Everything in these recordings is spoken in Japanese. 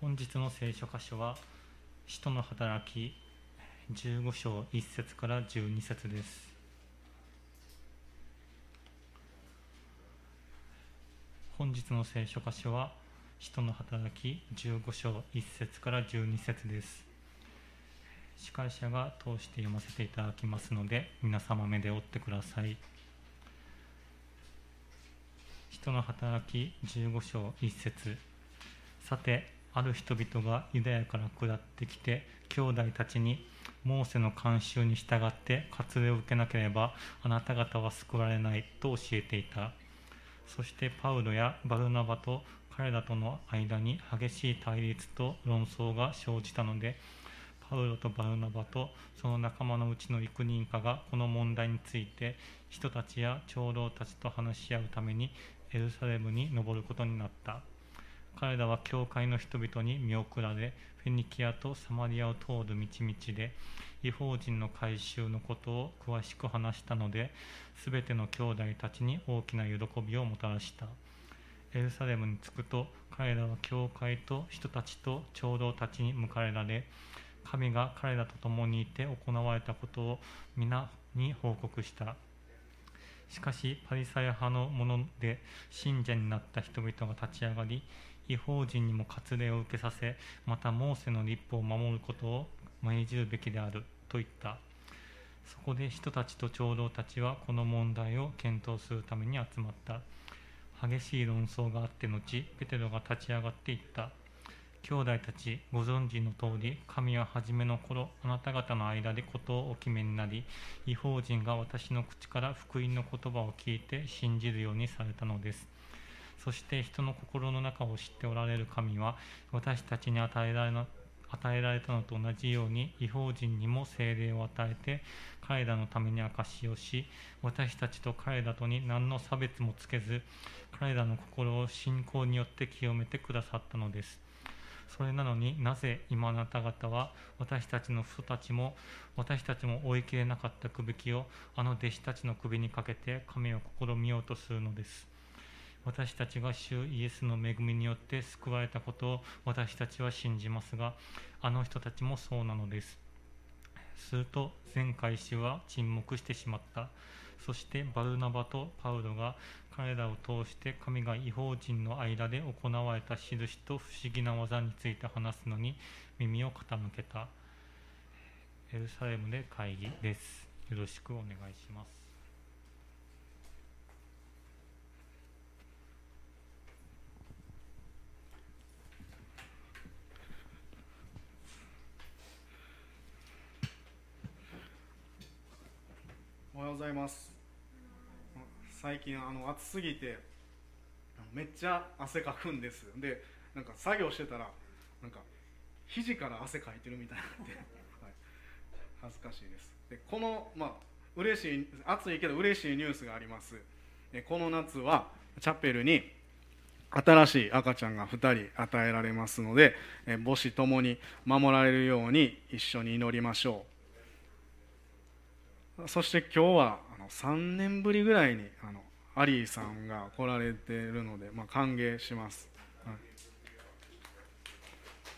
本日の聖書箇所は使徒の働き15章1節から12節です。本日の聖書箇所は使徒の働き15章1節から12節です。司会者が通して読ませていただきますので皆様目で追ってください。人の働き15章1節。さてある人々がユダヤから下ってきて兄弟たちにモーセの慣習に従って割礼を受けなければあなた方は救われないと教えていた。そしてパウロやバルナバと彼らとの間に激しい対立と論争が生じたのでパウロとバルナバとその仲間のうちの幾人かがこの問題について人たちや長老たちと話し合うためにエルサレムに登ることになった。彼らは教会の人々に見送られフェニキアとサマリアを通る道々で違法人の改宗のことを詳しく話したので全ての兄弟たちに大きな喜びをもたらした。エルサレムに着くと彼らは教会と人たちと長老たちに迎えられ神が彼らと共にいて行われたことを皆に報告した。しかしパリサイ派の者で信者になった人々が立ち上がり違法人にも割礼を受けさせまたモーセの立法を守ることを命じるべきであると言った。そこで人たちと長老たちはこの問題を検討するために集まった。激しい論争があって後ペテロが立ち上がっていった。兄弟たちご存知の通り神は初めの頃あなた方の間で事をお決めになり違法人が私の口から福音の言葉を聞いて信じるようにされたのです。そして人の心の中を知っておられる神は私たちに与えられ与えられたのと同じように違法人にも精霊を与えて彼らのために証しをし私たちと彼らとに何の差別もつけず彼らの心を信仰によって清めてくださったのです。それなのになぜ今あなた方は私たちの父たちも私たちも追い切れなかった首輝をあの弟子たちの首にかけて神を試みようとするのです。私たちが主イエスの恵みによって救われたことを私たちは信じますがあの人たちもそうなのです。すると全会衆は沈黙してしまった。そしてバルナバとパウロが彼らを通して神が違法人の間で行われた印と不思議な技について話すのに耳を傾けた。エルサレムで会議です。よろしくお願いしますおはようございます最近あの暑すぎてめっちゃ汗かくんですでなんか作業してたらなんか肘から汗かいてるみたいになって、はい、恥ずかしいです。でこのまあ嬉しい暑いけど嬉しいニュースがあります。この夏はチャペルに新しい赤ちゃんが2人与えられますので母子ともに守られるように一緒に祈りましょう。そして今日は3年ぶりぐらいにあのアリーさんが来られているので、まあ、歓迎します、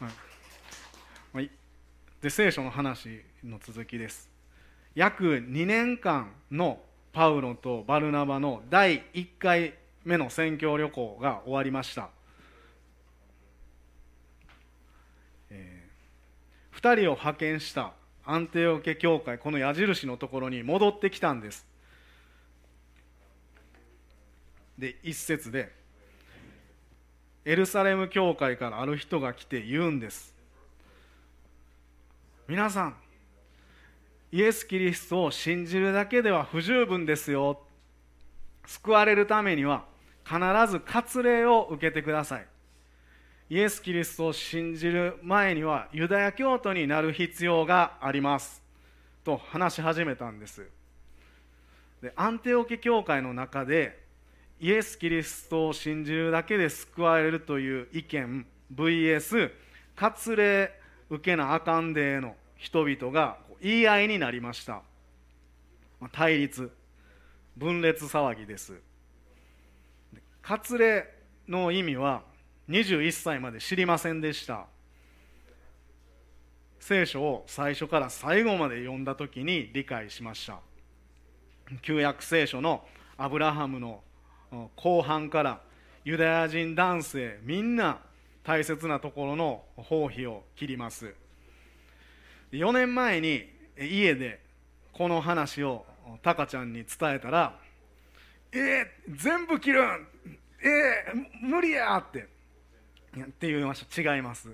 はい。はい、で聖書の話の続きです。約2年間のパウロとバルナバの第1回目の宣教旅行が終わりました、えー、2人を派遣したアンテオケ教会この矢印のところに戻ってきたんです。で一節でエルサレム教会からある人が来て言うんです。皆さんイエス・キリストを信じるだけでは不十分ですよ。救われるためには必ず割礼を受けてください。イエス・キリストを信じる前にはユダヤ教徒になる必要があります。と話し始めたんです。でアンテオケ教会の中でイエス・キリストを信じるだけで救われるという意見 VS 割礼受けなあかんでの人々が言い合いになりました。対立分裂騒ぎです。割礼の意味は21歳まで知りませんでした。聖書を最初から最後まで読んだ時に理解しました。旧約聖書のアブラハムの後半からユダヤ人男性みんな大切なところの包皮を切ります。4年前に家でこの話をタカちゃんに伝えたら「えー、全部切るん？えー、無理や!」ってって言いました。違います。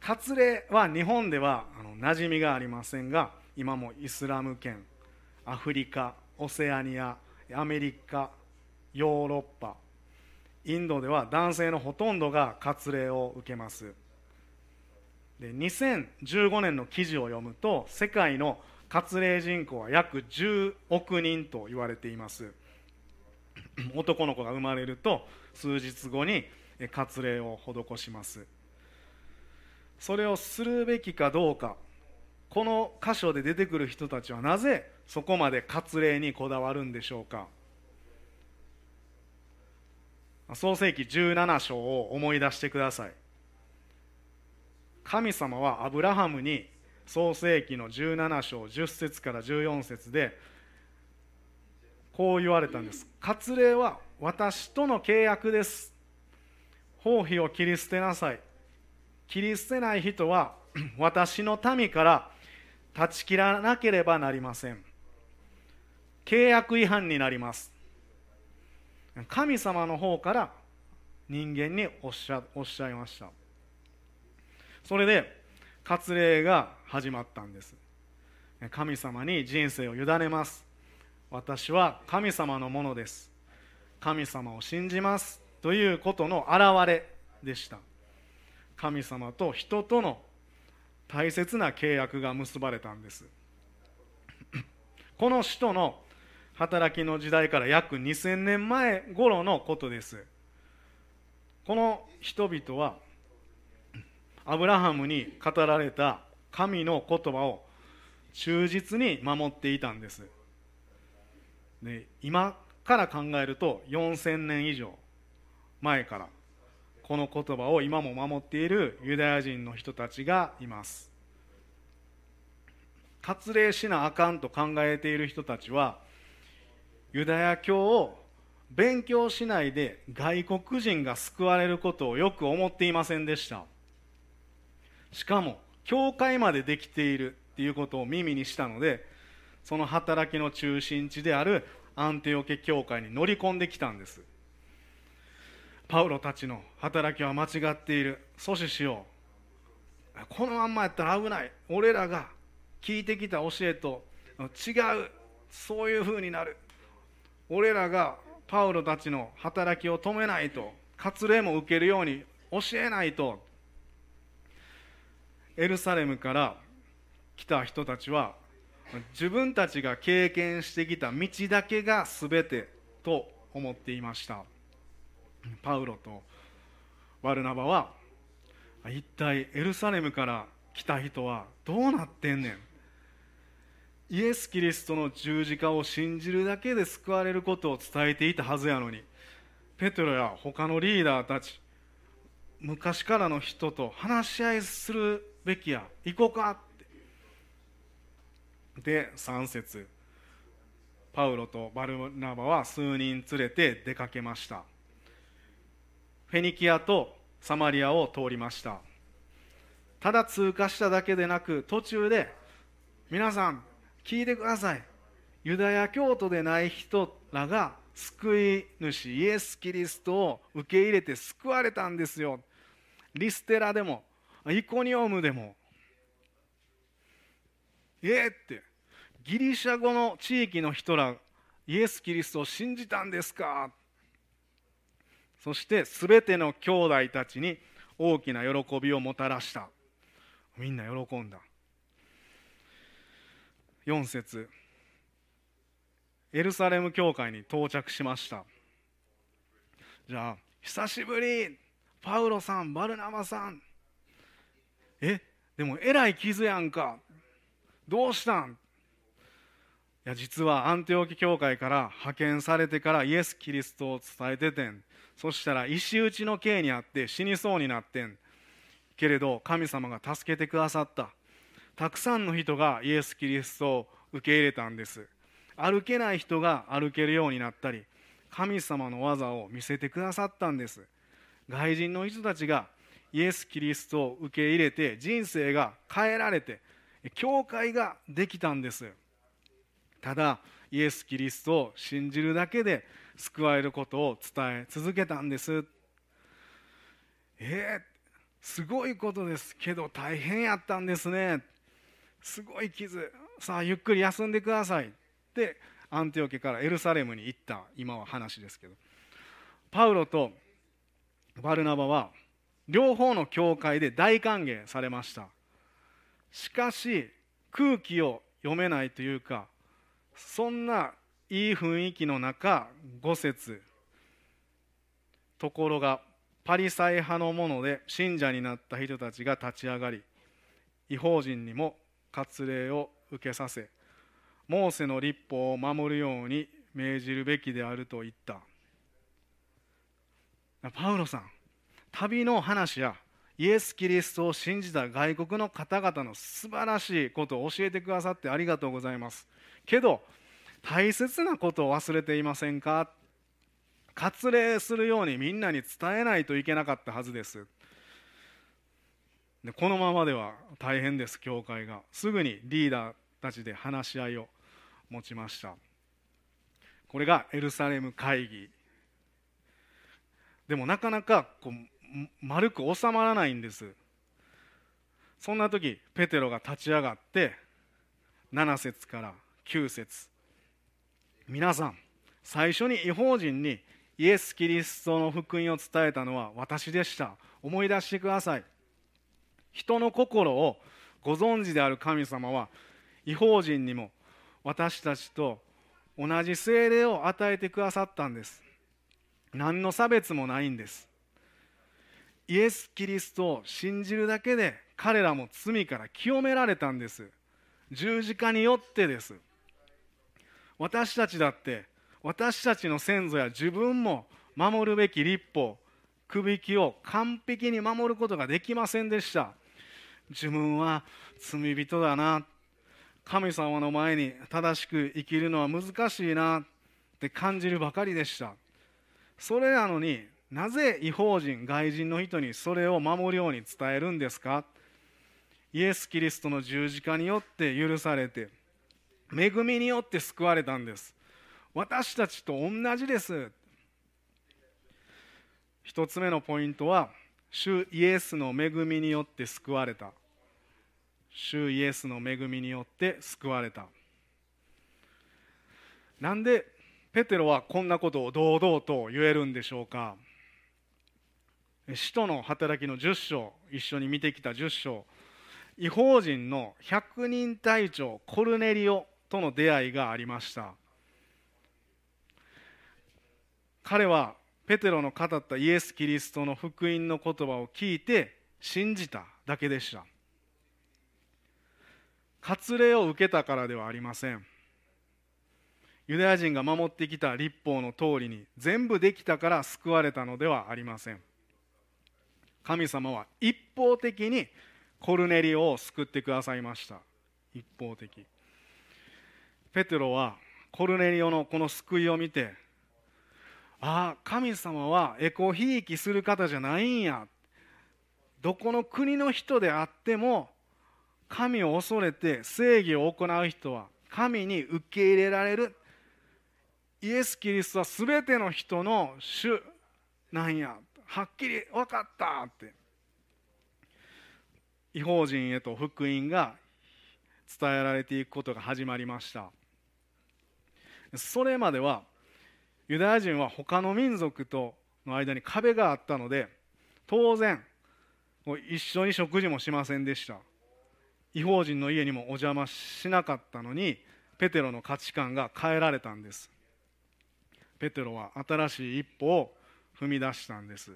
割礼は日本ではあの馴染みがありませんが今もイスラム圏アフリカオセアニアアメリカヨーロッパ。インドでは男性のほとんどが割礼を受けます。で2015年の記事を読むと世界の割礼人口は約10億人と言われています。男の子が生まれると数日後に割礼を施します。それをするべきかどうかこの箇所で出てくる人たちはなぜそこまで割礼にこだわるんでしょうか。創世紀17章を思い出してください。神様はアブラハムに創世紀の17章10節から14節でこう言われたんです。割礼は私との契約です。包皮を切り捨てなさい。切り捨てない人は 私の民から断ち切らなければなりません。契約違反になります。神様の方から人間におっしゃおっしゃいました。それで割礼が始まったんです。神様に人生を委ねます。私は神様のものです。神様を信じます。ということの表れでした。神様と人との大切な契約が結ばれたんです。この使徒の働きの時代から約2000年前頃のことです。この人々はアブラハムに語られた神の言葉を忠実に守っていたんです。で今から考えると4000年以上前からこの言葉を今も守っているユダヤ人の人たちがいます。割礼しなあかんと考えている人たちはユダヤ教を勉強しないで外国人が救われることをよく思っていませんでした。しかも教会までできているっていうことを耳にしたのでその働きの中心地であるアンテオケ教会に乗り込んできたんです。パウロたちの働きは間違っている。阻止しよう。このまんまやったら危ない。俺らが聞いてきた教えと違う。そういうふうになる。俺らがパウロたちの働きを止めないと割礼も受けるように教えないとエルサレムから来た人たちは自分たちが経験してきた道だけが全てと思っていました。パウロとワルナバは一体エルサレムから来た人はどうなってんねん。イエス・キリストの十字架を信じるだけで救われることを伝えていたはずやのにペトロや他のリーダーたち昔からの人と話し合いするべきや行こうかって。で3節パウロとバルナバは数人連れて出かけました。フェニキアとサマリアを通りました。ただ通過しただけでなく途中で皆さん聞いてください。ユダヤ教徒でない人らが救い主イエス・キリストを受け入れて救われたんですよ。リステラでもイコニオムでも。えー、って。ギリシャ語の地域の人らイエス・キリストを信じたんですか。そして全ての兄弟たちに大きな喜びをもたらした。みんな喜んだ。4節。エルサレム教会に到着しました。じゃあ久しぶり。パウロさんバルナバさん。え？でもえらい傷やんか。どうしたん？いや実はアンテオキ教会から派遣されてからイエス・キリストを伝えててん。そしたら石打ちの刑にあって死にそうになってん。けれど神様が助けてくださった。たくさんの人がイエス・キリストを受け入れたんです。歩けない人が歩けるようになったり神様の技を見せてくださったんです。外人の人たちがイエス・キリストを受け入れて人生が変えられて教会ができたんです。ただイエス・キリストを信じるだけで救われることを伝え続けたんです。えー、すごいことですけど大変やったんですね。すごい傷。さあゆっくり休んでください。ってアンティオケからエルサレムに行った。今は話ですけど。パウロとバルナバは両方の教会で大歓迎されました。しかし空気を読めないというかそんないい雰囲気の中5節。ところがパリサイ派のもので信者になった人たちが立ち上がり違法人にも割礼を受けさせモーセの立法を守るように命じるべきであると言った。パウロさん旅の話やイエス・キリストを信じた外国の方々の素晴らしいことを教えてくださってありがとうございます。けど大切なことを忘れていませんか？割礼するようにみんなに伝えないといけなかったはずです。でこのままでは大変です教会が。すぐにリーダーたちで話し合いを持ちました。これがエルサレム会議。でもなかなかこう丸く収まらないんです。そんな時ペテロが立ち上がって7節から9節。皆さん最初に違法人にイエス・キリストの福音を伝えたのは私でした。思い出してください。人の心をご存知である神様は違法人にも私たちと同じ精霊を与えてくださったんです。何の差別もないんです。イエス・キリストを信じるだけで彼らも罪から清められたんです。十字架によってです。私たちだって私たちの先祖や自分も守るべき立法くびきを完璧に守ることができませんでした。自分は罪人だな。神様の前に正しく生きるのは難しいな。って感じるばかりでした。それなのになぜ違法人外人の人にそれを守るように伝えるんですか？イエス・キリストの十字架によって許されて恵みによって救われたんです。私たちと同じです。一つ目のポイントは主イエスの恵みによって救われた。主イエスの恵みによって救われた。なんでペテロはこんなことを堂々と言えるんでしょうか？使徒の働きの10章一緒に見てきた10章。違法人の百人隊長コルネリオとの出会いがありました。彼はペテロの語ったイエス・キリストの福音の言葉を聞いて信じただけでした。割礼を受けたからではありません。ユダヤ人が守ってきた立法の通りに全部できたから救われたのではありません。神様は一方的にコルネリオを救ってくださいました。一方的。ペテロはコルネリオのこの救いを見てああ神様はエコひいきする方じゃないんや。どこの国の人であっても神を恐れて正義を行う人は神に受け入れられる。イエス・キリストは全ての人の主なんや。はっきり分かったって。違法人へと福音が伝えられていくことが始まりました。それまではユダヤ人は他の民族との間に壁があったので当然一緒に食事もしませんでした。違法人の家にもお邪魔しなかったのにペテロの価値観が変えられたんです。ペテロは新しい一歩を踏み出したんです。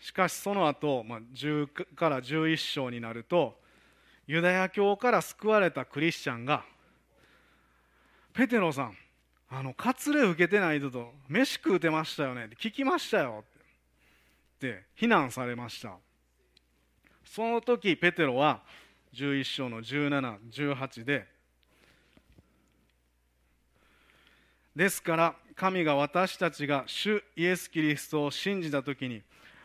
しかしその後、まあ10から11章になるとユダヤ教から救われたクリスチャンが「ペテロさんあの割礼受けてない人と。飯食うてましたよね。って聞きましたよ。って非難されました。その時ペテロは11章の1718でですから神が私たちが主イエス・キリストを信じた時に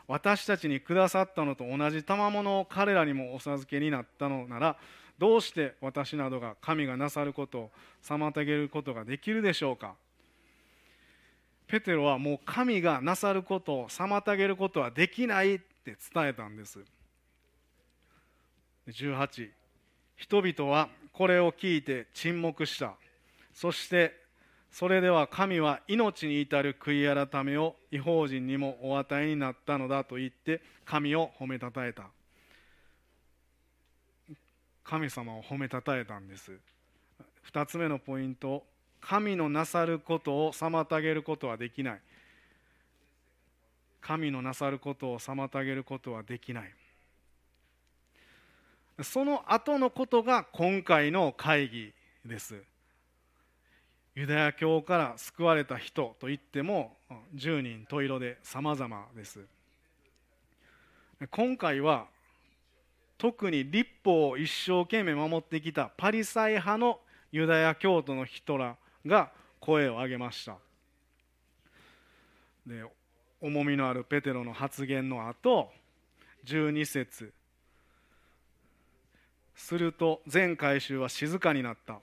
私たちにくださったのと同じ賜物を彼らにもお授けになったのならどうして私などが神がなさることを妨げることができるでしょうか？ペテロはもう神がなさることを妨げることはできないって伝えたんです。18人々はこれを聞いて沈黙した。そしてそれでは神は命に至る悔い改めを違法人にもお与えになったのだと言って神を褒めたたえた。神様を褒めたたえたんです。2つ目のポイント神のなさることを妨げることはできない。神のなさることを妨げることはできない。その後のことが今回の会議です。ユダヤ教から救われた人といっても10人十色で様々です。今回は特に立法を一生懸命守ってきたパリサイ派のユダヤ教徒の人らが声を上げました。で重みのあるペテロの発言の後12節。すると全回収は静かになった。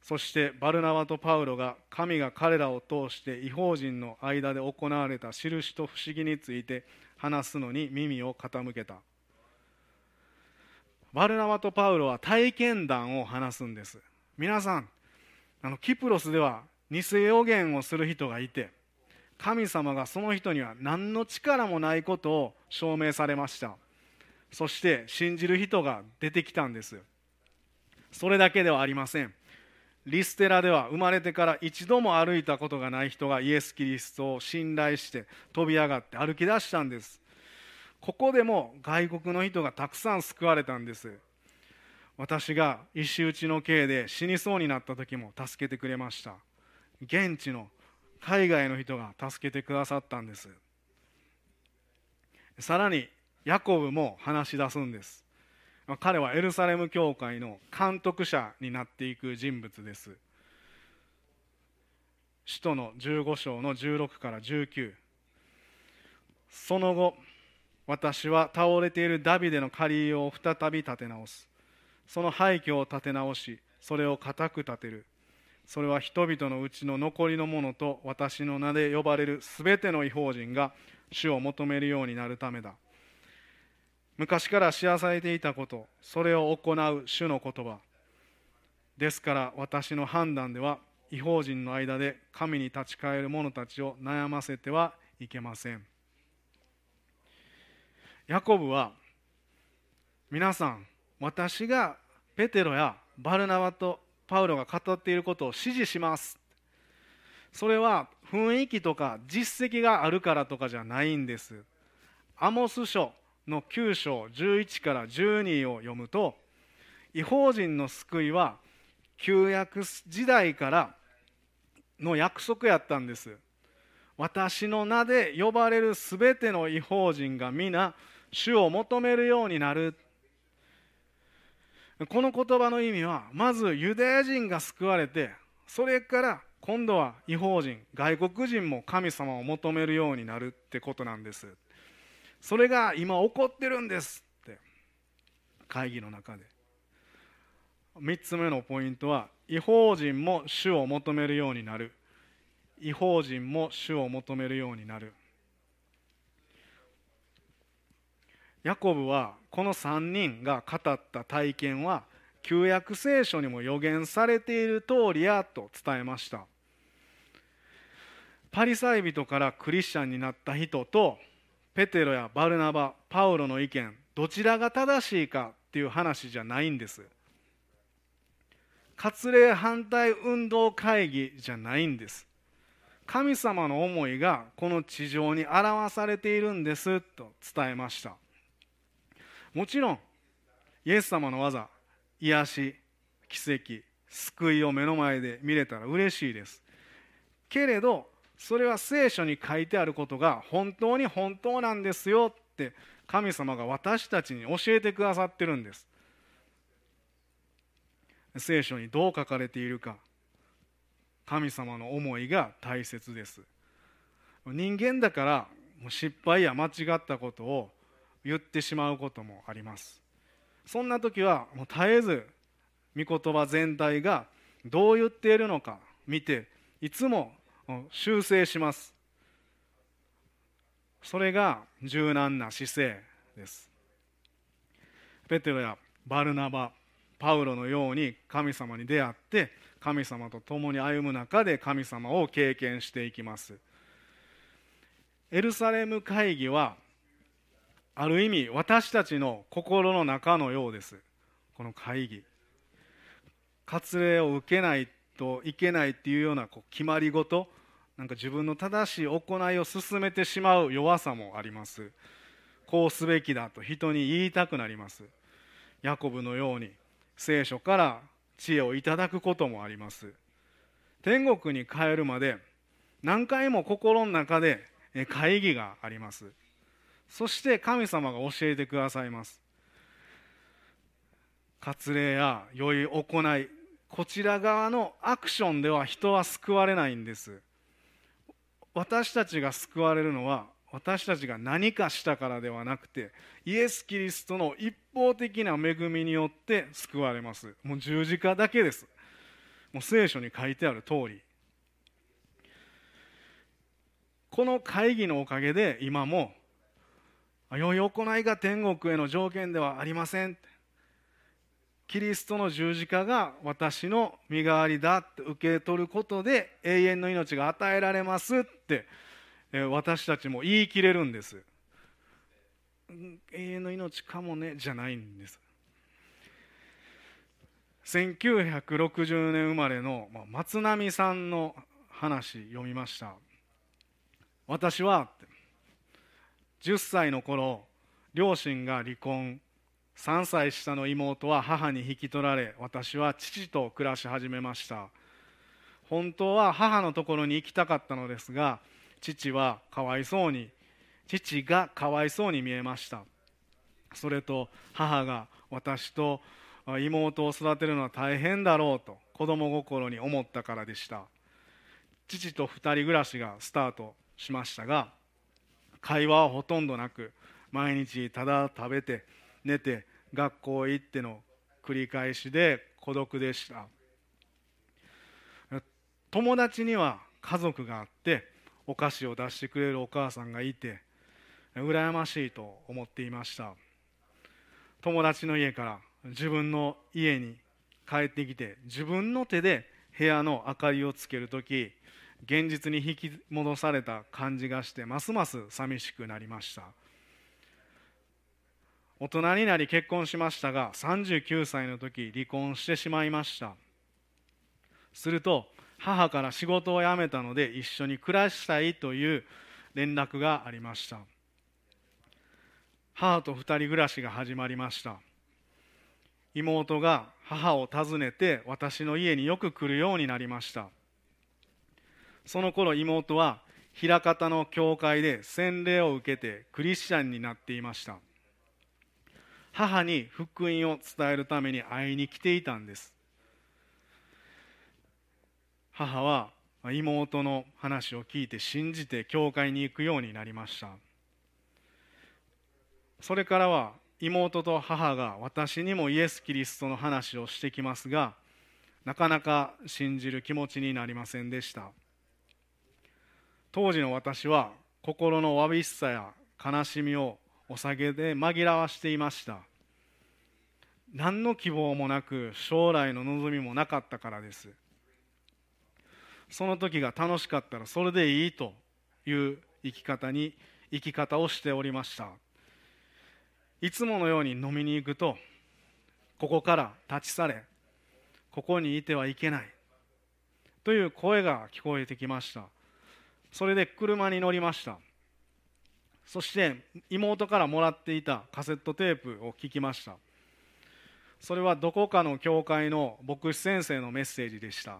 そしてバルナバとパウロが神が彼らを通して違法人の間で行われた印と不思議について話すのに耳を傾けた。バルナバとパウロは体験談を話すんです。皆さんあのキプロスでは偽予言をする人がいて神様がその人には何の力もないことを証明されました。そして信じる人が出てきたんです。それだけではありません。リステラでは生まれてから一度も歩いたことがない人がイエス・キリストを信頼して飛び上がって歩き出したんです。ここでも外国の人がたくさん救われたんです。私が石打ちの刑で死にそうになった時も助けてくれました。現地の海外の人が助けてくださったんです。さらにヤコブも話し出すんです。彼はエルサレム教会の監督者になっていく人物です。使徒の15章の16から19その後私は倒れているダビデの仮を再び立て直す。その廃墟を立て直しそれを固く立てる。それは人々のうちの残りのものと私の名で呼ばれるすべての違法人が主を求めるようになるためだ。昔から知らされていたことそれを行う主の言葉。ですから私の判断では違法人の間で神に立ち返る者たちを悩ませてはいけません。ヤコブは皆さん私がペテロやバルナバとパウロが語っていることを支持します。それは雰囲気とか実績があるからとかじゃないんです。アモス書の9章11から12を読むと違法人の救いは旧約時代からの約束やったんです。私の名で呼ばれるすべての違法人が皆主を求めるようになる。この言葉の意味はまずユダヤ人が救われてそれから今度は違法人外国人も神様を求めるようになるってことなんです。それが今起こってるんですって会議の中で。3つ目のポイントは違法人も主を求めるようになる。違法人も主を求めるようになる。ヤコブはこの3人が語った体験は旧約聖書にも予言されている通りやと伝えました。パリサイ人からクリスチャンになった人とペテロやバルナバパウロの意見どちらが正しいかっていう話じゃないんです。割礼反対運動会議じゃないんです。神様の思いがこの地上に表されているんですと伝えました。もちろんイエス様の技癒し奇跡救いを目の前で見れたら嬉しいです。けれどそれは聖書に書いてあることが本当に本当なんですよって神様が私たちに教えてくださってるんです。聖書にどう書かれているか神様の思いが大切です。人間だから失敗や間違ったことを言ってしまうこともあります。そんな時はもう絶えず御言葉全体がどう言っているのか見ていつも修正します。それが柔軟な姿勢です。ペテロやバルナバパウロのように神様に出会って神様と共に歩む中で神様を経験していきます。エルサレム会議はある意味私たちの心の中のようです。この会議。割礼を受けないといけないっていうようなこう決まり事。なんか自分の正しい行いを進めてしまう弱さもあります。こうすべきだと人に言いたくなります。ヤコブのように聖書から知恵をいただくこともあります。天国に帰るまで何回も心の中で会議があります。そして神様が教えてくださいます。割礼や良い行いこちら側のアクションでは人は救われないんです。私たちが救われるのは私たちが何かしたからではなくてイエス・キリストの一方的な恵みによって救われます。もう十字架だけです。もう聖書に書いてある通り。この会議のおかげで今も良い行いが天国への条件ではありません。キリストの十字架が私の身代わりだって受け取ることで永遠の命が与えられますって私たちも言い切れるんです。永遠の命かもねじゃないんです。1960年生まれの松波さんの話読みました。私は10歳の頃両親が離婚。3歳下の妹は母に引き取られ私は父と暮らし始めました。本当は母のところに行きたかったのですが父はかわいそうに父がかわいそうに見えました。それと母が私と妹を育てるのは大変だろうと子供心に思ったからでした。父と2人暮らしがスタートしましたが会話はほとんどなく毎日ただ食べて寝て学校へ行っての繰り返しで孤独でした。友達には家族があってお菓子を出してくれるお母さんがいて羨ましいと思っていました。友達の家から自分の家に帰ってきて自分の手で部屋の明かりをつける時現実に引き戻された感じがしてますます寂しくなりました。大人になり結婚しましたが39歳の時離婚してしまいました。すると母から仕事を辞めたので一緒に暮らしたいという連絡がありました。母と2人暮らしが始まりました。妹が母を訪ねて私の家によく来るようになりました。その頃妹は枚方の教会で洗礼を受けてクリスチャンになっていました。母に福音を伝えるために会いに来ていたんです。母は妹の話を聞いて信じて教会に行くようになりました。それからは妹と母が私にもイエス・キリストの話をしてきますがなかなか信じる気持ちになりませんでした。当時の私は心のわびしさや悲しみをお酒で紛らわしていました。何の希望もなく将来の望みもなかったからです。その時が楽しかったらそれでいいという生き方に生き方をしておりました。いつものように飲みに行くとここから立ち去れここにいてはいけないという声が聞こえてきました。それで車に乗りました。そして妹からもらっていたカセットテープを聞きました。それはどこかの教会の牧師先生のメッセージでした。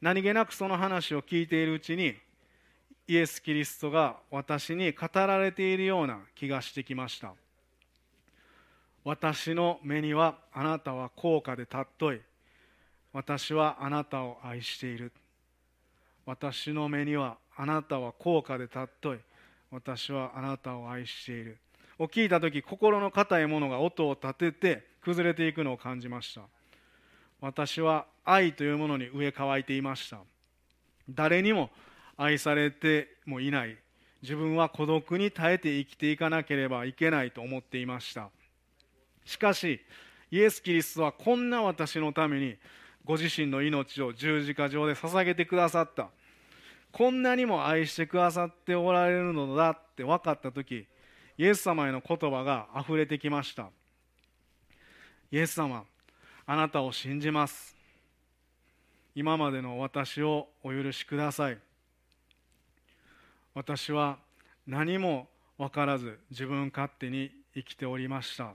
何気なくその話を聞いているうちにイエス・キリストが私に語られているような気がしてきました。私の目にはあなたは高価で尊い。私はあなたを愛している。私の目にはあなたは高価で尊い私はあなたを愛している。を聞いた時心の硬いものが音を立てて崩れていくのを感じました。私は愛というものに植え替えていました。誰にも愛されてもいない。自分は孤独に耐えて生きていかなければいけないと思っていました。しかしイエス・キリストはこんな私のためにご自身の命を十字架上で捧げてくださった。こんなにも愛してくださっておられるのだって分かった時イエス様への言葉があふれてきました。イエス様あなたを信じます。今までの私をお許しください。私は何も分からず自分勝手に生きておりました。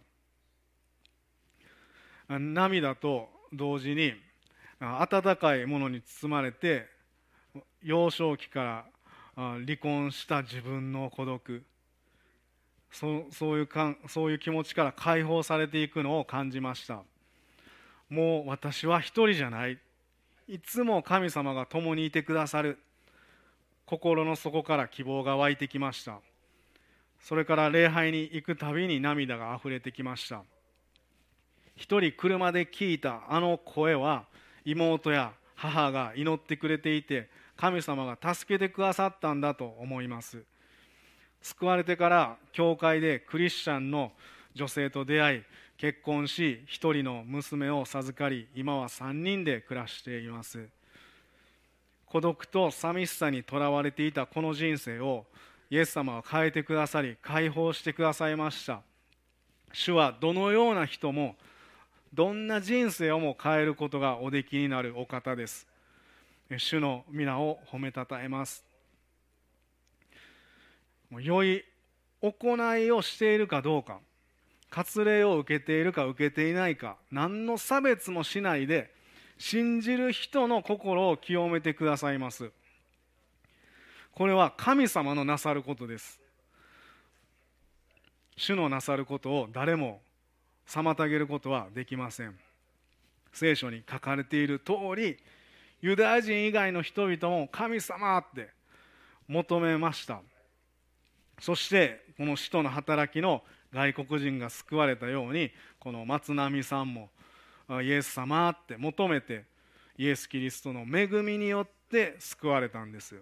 涙と同時に温かいものに包まれて幼少期から離婚した自分の孤独。そそういうかそういう気持ちから解放されていくのを感じました。もう私は一人じゃない。いつも神様が共にいてくださる。心の底から希望が湧いてきました。それから礼拝に行くたびに涙があふれてきました。一人車で聞いたあの声は妹や母が祈ってくれていて神様が助けてくださったんだと思います。救われてから教会でクリスチャンの女性と出会い結婚し一人の娘を授かり今は3人で暮らしています。孤独と寂しさにとらわれていたこの人生をイエス様は変えてくださり解放してくださいました。主はどのような人もどんな人生をも変えることがおできになるお方です。主の皆を褒めたたえます。良い行いをしているかどうか割礼を受けているか受けていないか何の差別もしないで信じる人の心を清めてくださいます。これは神様のなさることです。主のなさることを誰も妨げることはできません。聖書に書かれている通りユダヤ人以外の人々も神様って求めました。そしてこの使徒の働きの外国人が救われたようにこの松波さんもイエス様って求めてイエス・キリストの恵みによって救われたんですよ。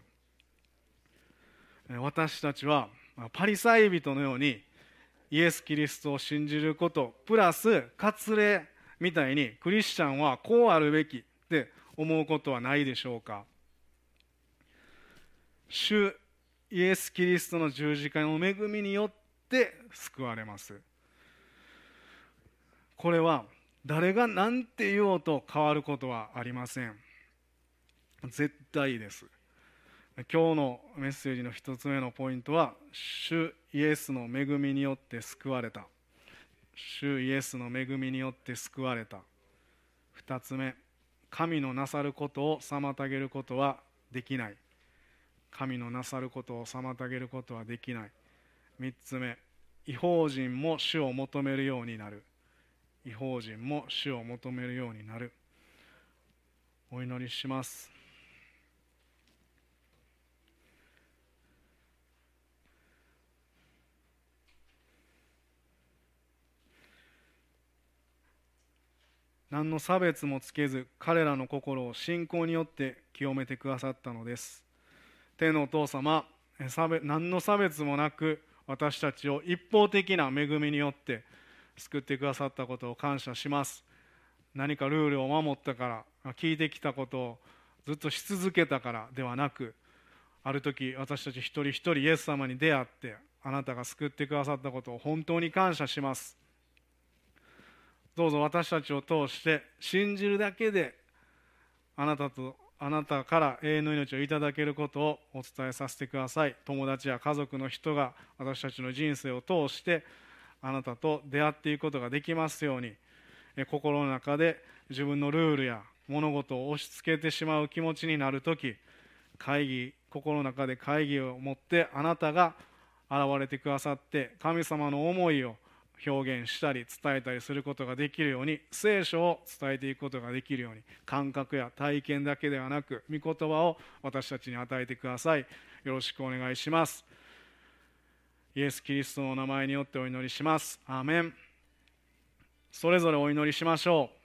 私たちはパリサイ人のようにイエス・キリストを信じることプラス割礼みたいにクリスチャンはこうあるべきって思うことはないでしょうか？主イエス・キリストの十字架の恵みによって救われます。これは誰が何て言おうと変わることはありません。絶対です。今日のメッセージの一つ目のポイントは主イエスの恵みによって救われた。主イエスの恵みによって救われた。二つ目。神のなさることを妨げることはできない。神のなさることを妨げることはできない。3つ目違法人も主を求めるようになる。違法人も主を求めるようになる。お祈りします。何の差別もつけず彼らの心を信仰によって清めてくださったのです。天のお父様何の差別もなく私たちを一方的な恵みによって救ってくださったことを感謝します。何かルールを守ったから聞いてきたことをずっとし続けたからではなくある時私たち一人一人イエス様に出会ってあなたが救ってくださったことを本当に感謝します。どうぞ私たちを通して信じるだけであなたとあなたから永遠の命をいただけることをお伝えさせてください。友達や家族の人が私たちの人生を通してあなたと出会っていくことができますように。心の中で自分のルールや物事を押し付けてしまう気持ちになる時会議心の中で会議を持ってあなたが現れてくださって神様の思いを表現したり伝えたりすることができるように聖書を伝えていくことができるように感覚や体験だけではなく御言葉を私たちに与えてください。よろしくお願いします。イエス・キリストの名前によってお祈りします。アーメン。それぞれお祈りしましょう。